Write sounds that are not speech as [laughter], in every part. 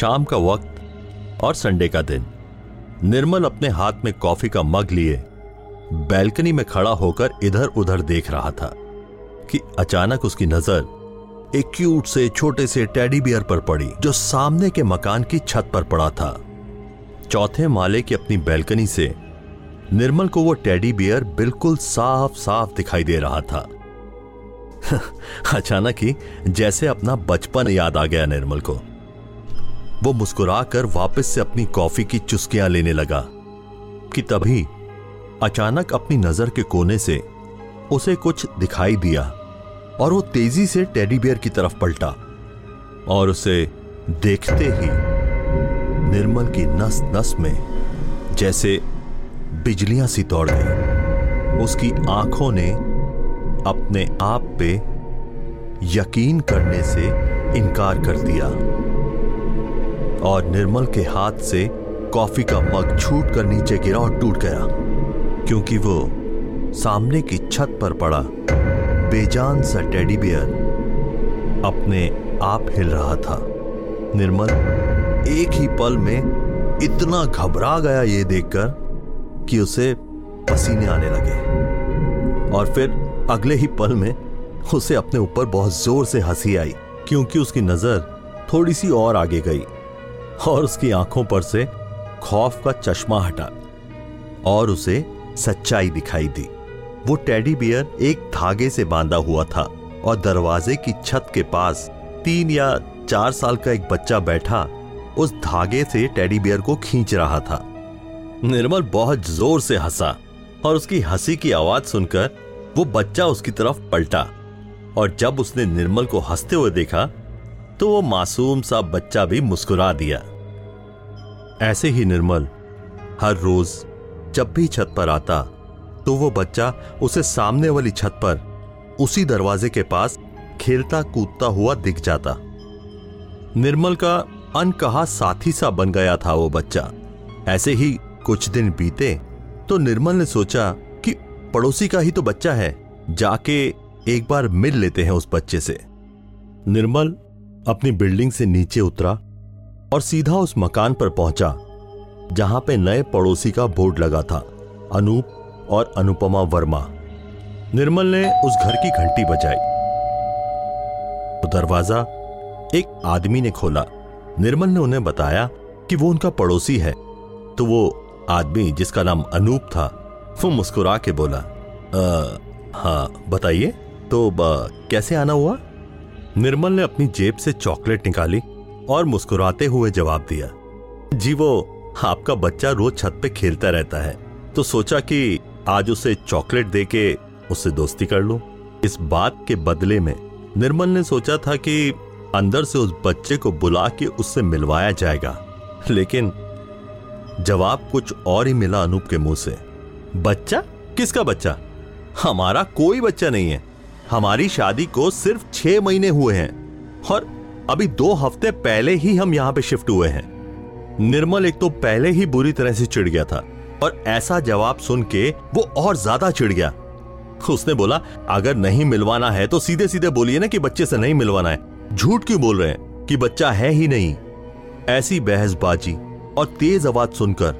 शाम का वक्त और संडे का दिन। निर्मल अपने हाथ में कॉफ़ी का मग लिए, बैल्कनी में खड़ा होकर इधर उधर देख रहा था कि अचानक उसकी नज़र एक क्यूट से, छोटे से टेडी बियर पर पड़ी, जो सामने के मकान की छत पर पड़ा था। चौथे माले की अपनी बैल्कनी से निर्मल को वो टेडी बियर बिल्कुल साफ़ साफ़ दिखाई दे रहा था। [laughs] अचानक ही जैसे अपना बचपन याद आ गया निर्मल को। वो मुस्कुराकर वापस से अपनी कॉफ़ी की चुस्कियाँ लेने लगा कि तभी अचानक अपनी नज़र के कोने से उसे कुछ दिखाई दिया और वो तेज़ी से टेडी बियर की तरफ़ पलटा और उसे देखते ही निर्मल की नस नस में जैसे बिजलियाँ सी दौड़ गई। उसकी आँखों ने अपने आप पे यकीन करने से इनकार कर दिया। और निर्मल के हाथ से कॉफ़ी का मग छूट कर नीचे गिरा और टूट गया, क्योंकि वो सामने की छत पर पड़ा। बेजान सा टेडी बियर अपने आप हिल रहा था। निर्मल एक ही पल में इतना घबरा गया ये देखकर कि उसे पसीने आने लगे। और फिर अगले ही पल में उसे अपने ऊपर बहुत ज़ोर से हँसी आई, क्योंकि उसकी नज़र थोड़ी सी और आगे गई। और उसकी आँखों पर से खौफ का चश्मा हटा और उसे सच्चाई दिखाई दी। वो टेडी बियर एक धागे से बांधा हुआ था और दरवाजे की छत के पास तीन या चार साल का एक बच्चा बैठा उस धागे से टेडी बियर को खींच रहा था। निर्मल बहुत ज़ोर से हंसा और उसकी हँसी की आवाज़ सुनकर वो बच्चा उसकी तरफ़ पलटा और जब उसने निर्मल को हँसते हुए देखा तो वो मासूम सा बच्चा भी मुस्कुरा दिया। ऐसे ही निर्मल, हर रोज जब भी छत पर आता तो वो बच्चा उसे सामने वाली छत पर, उसी दरवाजे के पास खेलता कूदता हुआ दिख जाता। निर्मल का अनकहा साथी सा बन गया था वो बच्चा। ऐसे ही कुछ दिन बीते तो निर्मल ने सोचा कि पड़ोसी का ही तो बच्चा है, जाके एक बार मिल लेते हैं उस बच्चे से। निर्मल अपनी बिल्डिंग से नीचे उतरा और सीधा उस मकान पर पहुँचा, जहाँ पे नए पड़ोसी का बोर्ड लगा था, अनूप और अनुपमा वर्मा। निर्मल ने उस घर की घंटी बजाई। तो दरवाज़ा एक आदमी ने खोला। निर्मल ने उन्हें बताया कि वो उनका पड़ोसी है। तो वो आदमी, जिसका नाम अनूप था, वो मुस्कुरा के बोला हाँ बताइए तो कैसे आना हुआ? निर्मल ने अपनी जेब से चॉकलेट निकाली और मुस्कुराते हुए जवाब दिया, जी वो, आपका बच्चा रोज छत पे खेलता रहता है तो सोचा कि आज उसे चॉकलेट देके उससे दोस्ती कर लूँ। इस बात के बदले में निर्मल ने सोचा था कि अंदर से उस बच्चे को बुला के उससे मिलवाया जाएगा, लेकिन जवाब कुछ और ही मिला अनूप के मुँह से, बच्चा? किसका बच्चा? हमारा कोई बच्चा नहीं है। हमारी शादी को सिर्फ़ छह महीने हुए हैं और अभी दो हफ़्ते पहले ही हम यहाँ पे शिफ्ट हुए हैं। निर्मल एक तो पहले ही बुरी तरह से चिढ़ गया था और ऐसा जवाब सुन के वो और ज़्यादा चिढ़ गया। उसने बोला, अगर नहीं मिलवाना है तो सीधे सीधे बोलिए ना कि बच्चे से नहीं मिलवाना है। झूठ क्यों बोल रहे हैं कि बच्चा है ही नहीं? ऐसी बहसबाजी और तेज आवाज़ सुनकर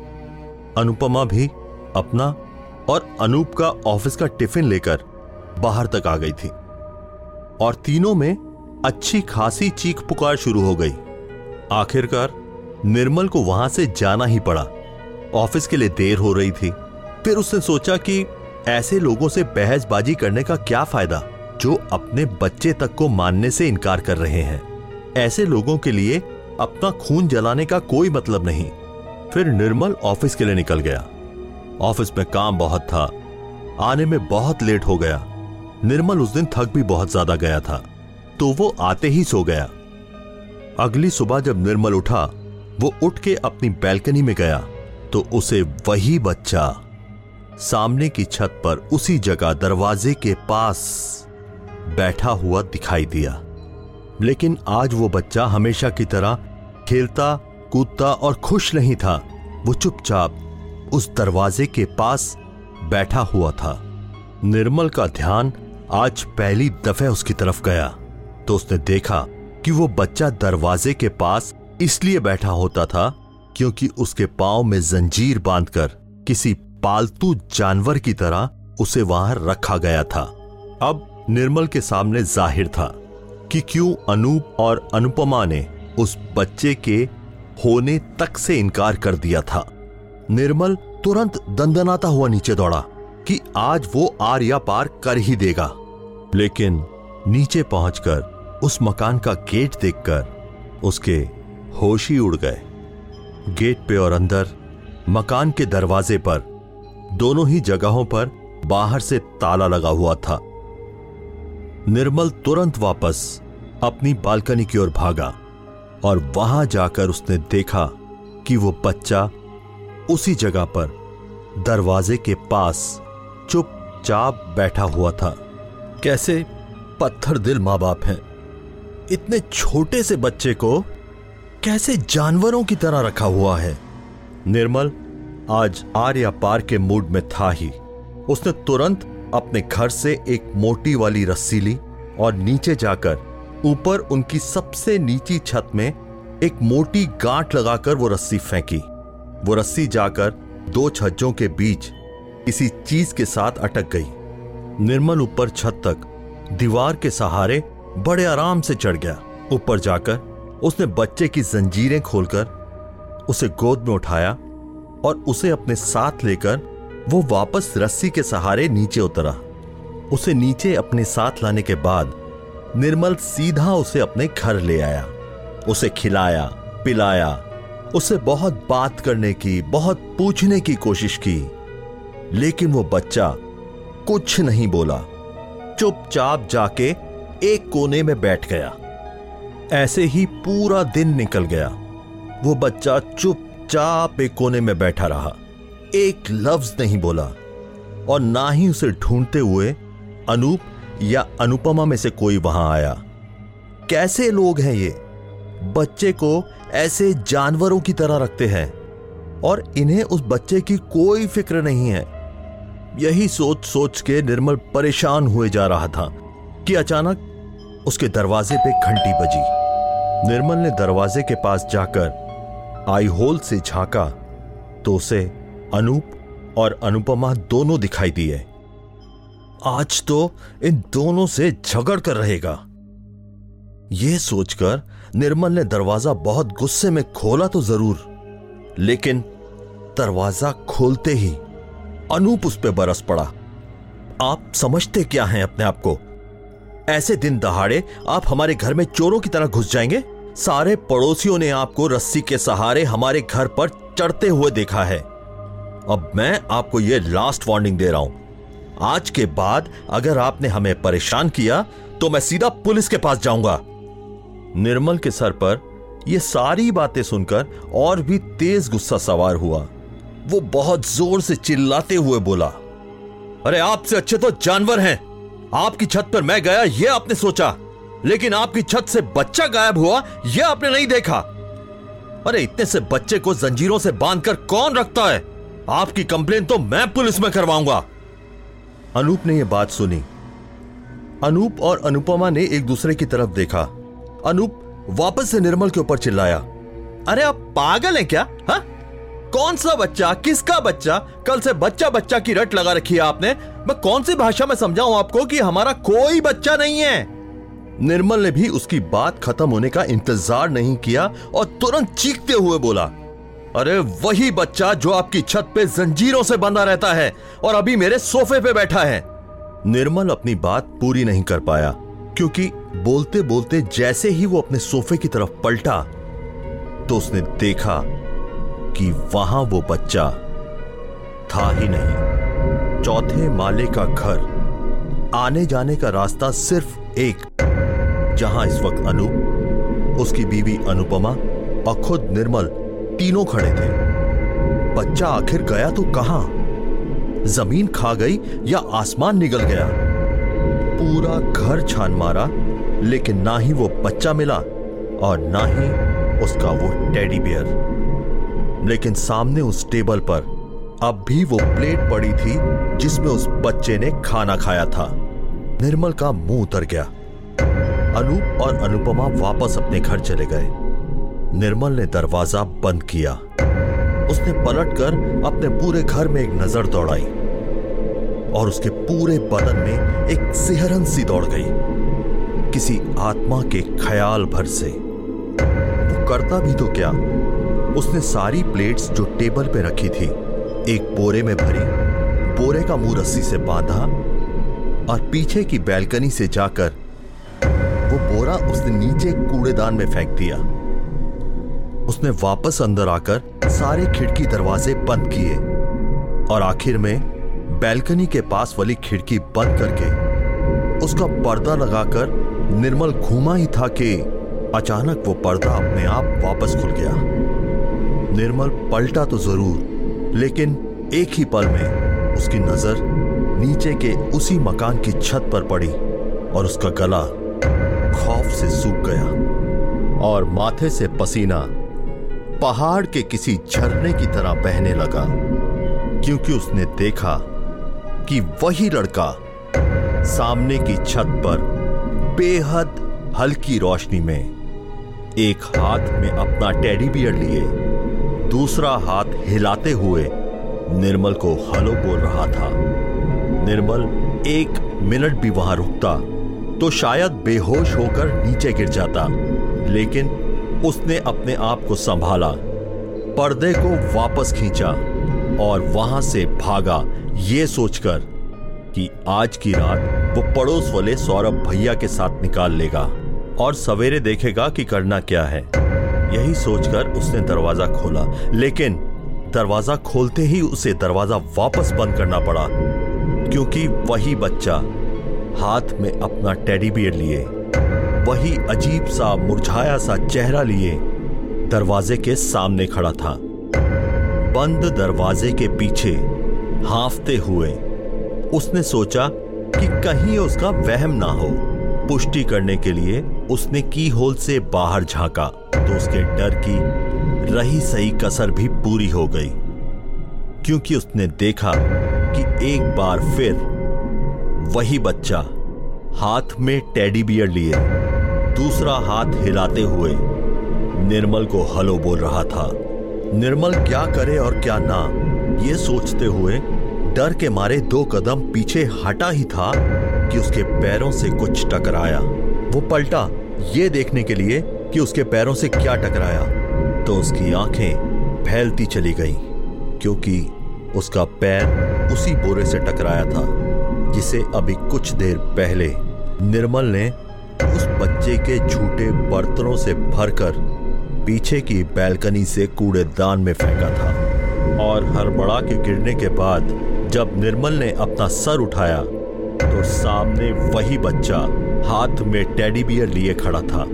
अनुपमा भी अपना और अनूप का ऑफ़िस का टिफ़िन लेकर बाहर तक आ गई थी। और तीनों में अच्छी खासी चीख पुकार शुरू हो गई। आखिरकार निर्मल को वहाँ से जाना ही पड़ा। ऑफ़िस के लिए देर हो रही थी। फिर उसने सोचा कि ऐसे लोगों से बहसबाजी करने का क्या फ़ायदा, जो अपने बच्चे तक को मानने से इनकार कर रहे हैं। ऐसे लोगों के लिए अपना खून जलाने का कोई मतलब नहीं। फिर निर्मल ऑफ़िस के लिए निकल गया। ऑफ़िस में काम बहुत था। आने में बहुत लेट हो गया। निर्मल उस दिन थक भी बहुत ज़्यादा गया था। तो वो आते ही सो गया। अगली सुबह जब निर्मल उठा, वो उठ के अपनी बैल्कनी में गया तो उसे वही बच्चा सामने की छत पर उसी जगह दरवाजे के पास बैठा हुआ दिखाई दिया। लेकिन आज वो बच्चा हमेशा की तरह खेलता, कूदता और खुश नहीं था। वो चुपचाप उस दरवाजे के पास बैठा हुआ था। निर्मल का ध्यान आज पहली दफे उसकी तरफ़ गया। तो उसने देखा कि वो बच्चा दरवाजे के पास इसलिए बैठा होता था क्योंकि उसके पाँव में जंजीर बांधकर किसी पालतू जानवर की तरह उसे वहाँ रखा गया था। अब निर्मल के सामने ज़ाहिर था कि क्यों अनूप और अनुपमा ने उस बच्चे के होने तक से इनकार कर दिया था। निर्मल तुरंत दंदनाता हुआ नीचे दौड़ा कि आज वो आर या पार कर ही देगा। लेकिन नीचे पहुंचकर उस मकान का गेट देखकर उसके होश ही उड़ गए। गेट पे और अंदर, मकान के दरवाजे पर, दोनों ही जगहों पर बाहर से ताला लगा हुआ था। निर्मल तुरंत वापस अपनी बालकनी की ओर भागा और वहाँ जाकर उसने देखा कि वो बच्चा उसी जगह पर दरवाजे के पास चुपचाप बैठा हुआ था। कैसे पत्थर दिल माँ बाप हैं? इतने छोटे से बच्चे को कैसे जानवरों की तरह रखा हुआ है? निर्मल आज आर्या पार के मूड में था ही। उसने तुरंत अपने घर से एक मोटी वाली रस्सी ली और नीचे जाकर ऊपर उनकी सबसे नीची छत में एक मोटी गांठ लगाकर वो रस्सी फेंकी। वो रस्सी जाकर दो छज्जों के बीच किसी चीज़ के साथ अटक गई। निर्मल ऊपर छत तक दीवार के सहारे बड़े आराम से चढ़ गया। ऊपर जाकर उसने बच्चे की जंजीरें खोलकर उसे गोद में उठाया और उसे अपने साथ लेकर वो वापस रस्सी के सहारे नीचे उतरा। उसे नीचे अपने साथ लाने के बाद निर्मल सीधा उसे अपने घर ले आया। उसे खिलाया, पिलाया, उसे बहुत बात करने की, बहुत पूछने की कोशिश की। लेकिन वो बच्चा कुछ नहीं बोला। चुपचाप जाके एक कोने में बैठ गया। ऐसे ही पूरा दिन निकल गया। वो बच्चा चुपचाप एक कोने में बैठा रहा। एक लफ्ज नहीं बोला और ना ही उसे ढूंढते हुए अनूप या अनुपमा में से कोई वहाँ आया। कैसे लोग हैं ये? बच्चे को ऐसे जानवरों की तरह रखते हैं और इन्हें उस बच्चे की कोई फ़िक्र नहीं है। यही सोच सोच के निर्मल परेशान हुए जा रहा था कि अचानक उसके दरवाजे पे घंटी बजी। निर्मल ने दरवाजे के पास जाकर आई होल से झांका तो उसे अनूप और अनुपमा दोनों दिखाई दिए। आज तो इन दोनों से झगड़ कर रहेगा। यह सोचकर निर्मल ने दरवाज़ा बहुत गुस्से में खोला तो ज़रूर, लेकिन दरवाज़ा खोलते ही अनूप उस पर बरस पड़ा। आप समझते क्या हैं अपने आप को? ऐसे दिन दहाड़े आप हमारे घर में चोरों की तरह घुस जाएँगे। सारे पड़ोसियों ने आपको रस्सी के सहारे हमारे घर पर चढ़ते हुए देखा है। अब मैं आपको यह लास्ट वार्निंग दे रहा हूँ। आज के बाद अगर आपने हमें परेशान किया तो मैं सीधा पुलिस के पास जाऊँगा। निर्मल के सर पर यह सारी बातें सुनकर और भी तेज गुस्सा सवार हुआ। वो बहुत ज़ोर से चिल्लाते हुए बोला, अरे आपसे अच्छे तो जानवर हैं। आपकी छत पर मैं गया यह आपने सोचा। लेकिन आपकी छत से बच्चा गायब हुआ यह आपने नहीं देखा। अरे, इतने से बच्चे को जंजीरों से बांधकर कौन रखता है? आपकी कंप्लेन तो मैं पुलिस में करवाऊँगा। अनूप ने यह बात सुनी। अनूप और अनुपमा ने एक दूसरे की तरफ़ देखा। अनूप वापस से निर्मल के ऊपर चिल्लाया। अरे, आप पागल हैं क्या? हा? कौन सा बच्चा, किसका बच्चा, कल से बच्चा बच्चा की रट लगा रखी है आपने। मैं कौन सी भाषा में समझाऊं आपको कि हमारा कोई बच्चा नहीं है? निर्मल ने भी उसकी बात खत्म होने का इंतज़ार नहीं किया और तुरंत चीखते हुए बोला, अरे, वही बच्चा जो आपकी छत पे जंजीरों से बंधा रहता है और अभी मेरे सोफे पे बैठा है। निर्मल अपनी बात पूरी नहीं कर पाया, क्योंकि बोलते बोलते जैसे ही वो अपने सोफे की तरफ़ पलटा तो उसने देखा कि वहाँ वो बच्चा था ही नहीं। चौथे माले का घर आने जाने का रास्ता सिर्फ़ एक, जहाँ इस वक्त अनूप उसकी बीवी अनुपमा और खुद निर्मल तीनों खड़े थे। बच्चा आखिर गया तो कहाँ? ज़मीन खा गई या आसमान निगल गया? पूरा घर छान मारा, लेकिन ना ही वो बच्चा मिला और ना ही उसका वो टेडी बियर। लेकिन सामने उस टेबल पर अब भी वो प्लेट पड़ी थी जिसमें उस बच्चे ने खाना खाया था। निर्मल का मुँह उतर गया। अनूप और अनुपमा वापस अपने घर चले गए। निर्मल ने दरवाज़ा बंद किया। उसने पलटकर अपने पूरे घर में एक नज़र दौड़ाई और उसके पूरे बदन में एक सिहरन सी दौड़ गई। किसी आत्मा के ख्याल भर से। वो करता भी तो क्या? उसने सारी प्लेट्स जो टेबल पे रखी थी, एक बोरे में भरी, बोरे का मुँह रस्सी से बांधा और पीछे की बैल्कनी से जाकर वो बोरा उसने नीचे कूड़ेदान में फेंक दिया। उसने वापस अंदर आकर सारे खिड़की दरवाजे बंद किए और आखिर में बैल्कनी के पास वाली खिड़की बंद करके उसका पर्दा लगाकर निर्मल घूमा ही था कि अचानक वो पर्दा अपने आप वापस खुल गया। निर्मल पलटा तो ज़रूर, लेकिन एक ही पल में उसकी नज़र नीचे के उसी मकान की छत पर पड़ी और उसका गला खौफ से सूख गया और माथे से पसीना पहाड़ के किसी झरने की तरह बहने लगा, क्योंकि उसने देखा कि वही लड़का सामने की छत पर बेहद हल्की रोशनी में एक हाथ में अपना टेडी बियर लिए दूसरा हाथ हिलाते हुए निर्मल को हलो बोल रहा था। निर्मल, एक मिनट भी वहाँ रुकता तो शायद बेहोश होकर नीचे गिर जाता, लेकिन उसने अपने आप को संभाला, पर्दे को वापस खींचा और वहाँ से भागा, ये सोचकर कि आज की रात वो पड़ोस वाले सौरभ भैया के साथ निकाल लेगा और सवेरे देखेगा कि करना क्या है। यही सोचकर उसने दरवाज़ा खोला। लेकिन दरवाज़ा खोलते ही उसे दरवाज़ा वापस बंद करना पड़ा, क्योंकि वही बच्चा हाथ में अपना टेडी बियर लिए, वही अजीब सा, मुरझाया सा चेहरा लिए दरवाजे के सामने खड़ा था। बंद दरवाजे के पीछे हाफते हुए उसने सोचा कि कहीं उसका वहम ना हो, पुष्टि करने के लिए उसने की होल से बाहर झांका तो उसके डर की रही सही कसर भी पूरी हो गई। क्योंकि उसने देखा कि एक बार फिर वही बच्चा हाथ में टेडी बियर लिए, दूसरा हाथ हिलाते हुए निर्मल को हलो बोल रहा था। निर्मल, क्या करे और क्या ना? ये सोचते हुए डर के मारे दो कदम पीछे हटा ही था कि उसके पैरों से कुछ टकराया। वो पलटा ये देखने के लिए कि उसके पैरों से क्या टकराया तो उसकी आँखें फैलती चली गईं, क्योंकि उसका पैर उसी बोरे से टकराया था, जिसे अभी कुछ देर पहले निर्मल ने उस बच्चे के झूठे बर्तनों से भरकर पीछे की बैल्कनी से कूड़ेदान में फेंका था। और हड़बड़ा के गिरने के बाद जब निर्मल ने अपना सर उठाया तो सामने वही बच्चा हाथ में टेडी बियर लिए खड़ा था,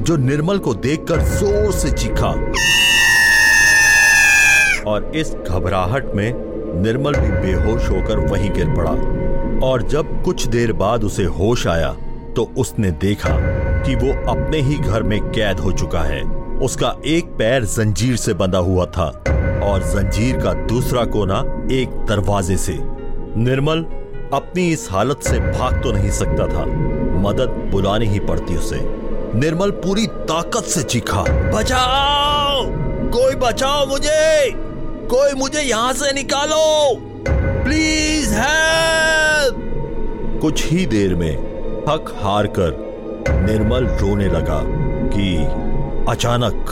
जो निर्मल को देखकर ज़ोर से चीखा। और इस घबराहट में निर्मल भी बेहोश होकर वहीं गिर पड़ा। और जब कुछ देर बाद उसे होश आया तो उसने देखा कि वो अपने ही घर में कैद हो चुका है। उसका एक पैर जंजीर से बंधा हुआ था, और जंजीर का दूसरा कोना एक दरवाजे से। निर्मल अपनी इस हालत से भाग तो नहीं सकता था। मदद बुलानी ही पड़ती उसे। निर्मल पूरी ताकत से चीखा, बचाओ! कोई बचाओ मुझे! कोई मुझे यहाँ से निकालो! Please help! कुछ ही देर में थक हार कर निर्मल रोने लगा कि अचानक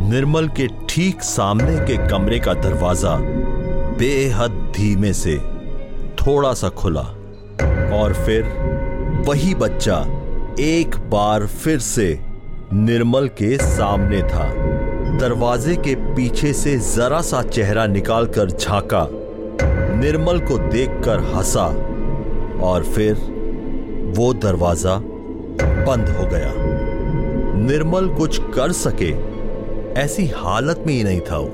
निर्मल के ठीक सामने के कमरे का दरवाज़ा बेहद धीमे से थोड़ा सा खुला और फिर वही बच्चा एक बार फिर से निर्मल के सामने था। दरवाजे के पीछे से जरा सा चेहरा निकालकर झांका। निर्मल को देखकर हंसा और फिर वो दरवाज़ा बंद हो गया। निर्मल कुछ कर सके, ऐसी हालत में ही नहीं था वो।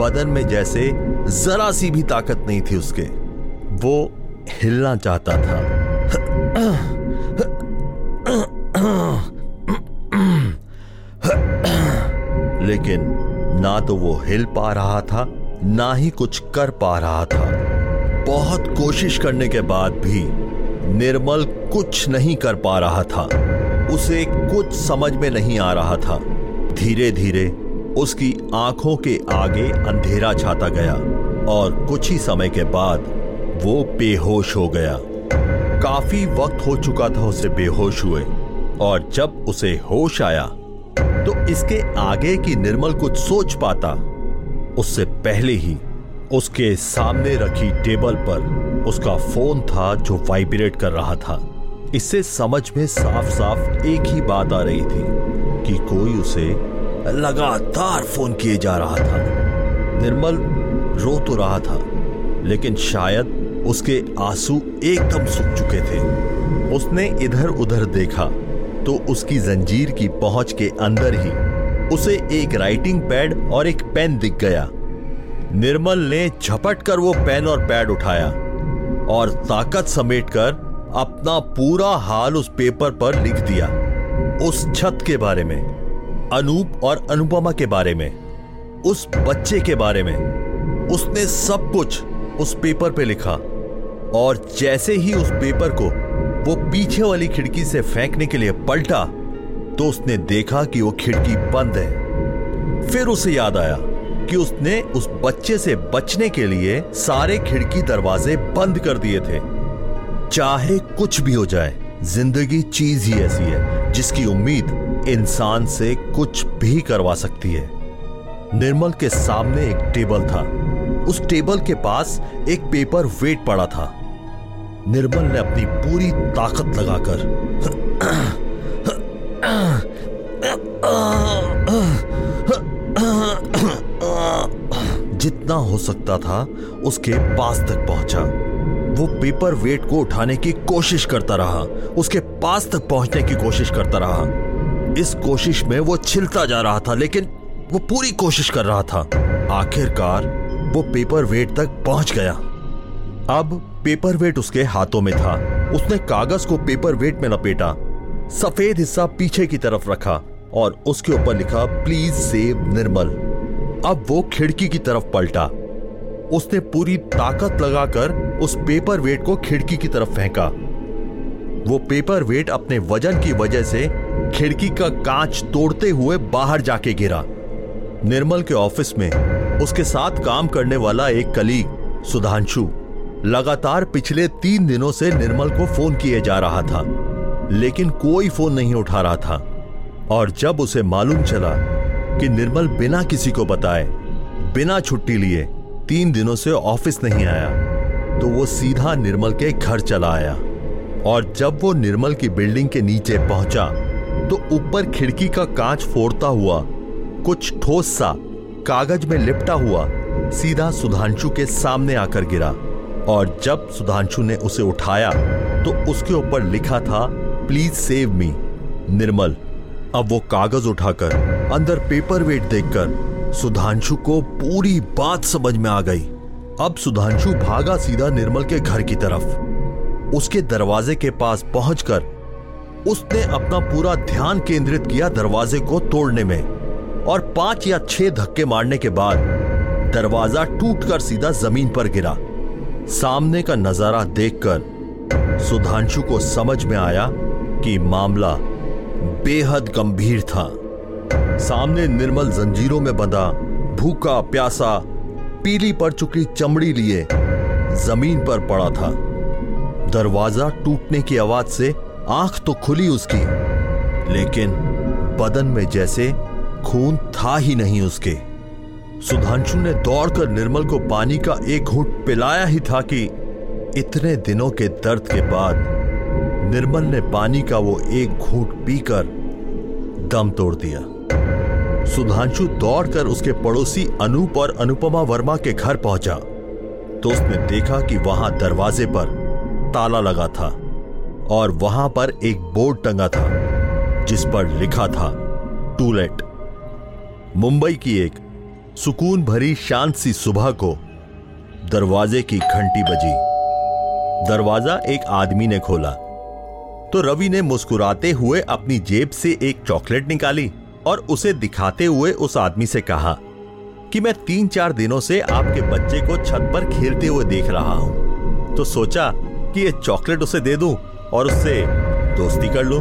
बदन में जैसे जरा सी भी ताकत नहीं थी उसके। वो हिलना चाहता था। लेकिन ना तो वो हिल पा रहा था, ना ही कुछ कर पा रहा था। बहुत कोशिश करने के बाद भी निर्मल कुछ नहीं कर पा रहा था। उसे कुछ समझ में नहीं आ रहा था। धीरे धीरे उसकी आँखों के आगे अंधेरा छाता गया और कुछ ही समय के बाद वो बेहोश हो गया। काफ़ी वक्त हो चुका था उसे बेहोश हुए, और जब उसे होश आया तो इसके आगे की निर्मल कुछ सोच पाता। उससे पहले ही उसके सामने रखी टेबल पर उसका फ़ोन था जो वाइब्रेट कर रहा था। इससे समझ में साफ़ साफ़ एक ही बात आ रही थी कि कोई उसे लगातार फ़ोन किए जा रहा था। निर्मल रो तो रहा था, लेकिन शायद उसके आँसू एकदम सूख चुके थे। उसने इधर उधर देखा तो उसकी जंजीर की पहुँच के अंदर ही उसे एक राइटिंग पैड और एक पेन दिख गया। निर्मल ने झपट कर वो पेन और पैड उठाया और ताकत समेटकर अपना पूरा हाल उस पेपर पर लिख दिया। उस छत के बारे में, अनूप और अनुपमा के बारे में, उस बच्चे के बारे में, उसने सब कुछ उस पेपर पे लिखा। और जैसे ही उस पेपर को वो पीछे वाली खिड़की से फेंकने के लिए पलटा तो उसने देखा कि वो खिड़की बंद है। फिर उसे याद आया कि उसने उस बच्चे से बचने के लिए सारे खिड़की दरवाजे बंद कर दिए थे। चाहे कुछ भी हो जाए, ज़िंदगी चीज़ ही ऐसी है, जिसकी उम्मीद इंसान से कुछ भी करवा सकती है। निर्मल के सामने एक टेबल था। उस टेबल के पास एक पेपर वेट पड़ा था। निर्मल ने अपनी पूरी ताकत लगाकर जितना हो सकता था उसके पास तक पहुँचा। वो पेपर वेट को उठाने की कोशिश करता रहा। उसके पास तक पहुँचने की कोशिश करता रहा। इस कोशिश में वो छिलता जा रहा था, लेकिन वो पूरी कोशिश कर रहा था। आखिरकार वो पेपर वेट तक पहुँच गया। अब पेपर वेट उसके हाथों में था। उसने कागज़ को पेपर वेट में लपेटा, सफ़ेद हिस्सा पीछे की तरफ़ रखा और उसके ऊपर लिखा, प्लीज़ सेव निर्मल। अब वो खिड़की की तरफ़ पलटा। उसने पूरी ताकत लगाकर उस पेपर वेट को खिड़की की तरफ़ फेंका। वो पेपर वेट अपने वज़न की वजह से खिड़की का कांच तोड़ते हुए बाहर जाके गिरा। निर्मल के ऑफ़िस में उसके साथ काम करने वाला एक कलीग, सुधांशु लगातार पिछले तीन दिनों से निर्मल को फ़ोन किए जा रहा था, लेकिन कोई फ़ोन नहीं उठा रहा था। और जब उसे मालूम चला कि निर्मल बिना किसी को बताए, बिना छुट्टी लिए तीन दिनों से ऑफ़िस नहीं आया तो वो सीधा निर्मल के घर चला आया। और जब वो निर्मल की बिल्डिंग के नीचे पहुँचा तो ऊपर खिड़की का कांच फोड़ता हुआ, कुछ ठोस सा कागज़ में लिपटा हुआ, सीधा सुधांशु के सामने आकर गिरा। और जब सुधांशु ने उसे उठाया तो उसके ऊपर लिखा था प्लीज़ सेव मी निर्मल, अब वो कागज़ उठाकर, अंदर पेपर वेट देखकर, सुधांशु को पूरी बात समझ में आ गई। अब सुधांशु भागा सीधा निर्मल के घर की तरफ़। उसके दरवाजे के पास पहुंचकर, उसने अपना पूरा ध्यान केंद्रित किया दरवाजे को तोड़ने में, और पाँच या छह धक्के मारने के बाद, दरवाज़ा टूटकर सीधा ज़मीन पर गिरा। सामने का नज़ारा देखकर सुधांशु को समझ में आया कि मामला बेहद गंभीर था। सामने निर्मल जंजीरों में बंधा, भूखा, प्यासा, पीली पड़ चुकी चमड़ी लिए ज़मीन पर पड़ा था। दरवाज़ा टूटने की आवाज़ से आँख तो खुली उसकी, लेकिन बदन में जैसे खून था ही नहीं उसके। सुधांशु ने दौड़कर निर्मल को पानी का एक घूट पिलाया ही था कि इतने दिनों के दर्द के बाद निर्मल ने पानी का वो एक घूट पीकर दम तोड़ दिया। सुधांशु दौड़कर उसके पड़ोसी अनूप और अनुपमा वर्मा के घर पहुँचा। तो उसने देखा कि वहाँ दरवाजे पर ताला लगा था और वहाँ पर एक बोर्ड टंगा था, जिस पर लिखा था टूलेट मुंबई की एक सुकून भरी शांत सी सुबह को दरवाजे की घंटी बजी। दरवाज़ा एक आदमी ने खोला। तो रवि ने मुस्कुराते हुए अपनी जेब से एक चॉकलेट निकाली और उसे दिखाते हुए उस आदमी से कहा कि मैं तीन चार दिनों से आपके बच्चे को छत पर खेलते हुए देख रहा हूँ। तो सोचा कि ये चॉकलेट उसे दे दूँ और उससे दोस्ती कर लूँ।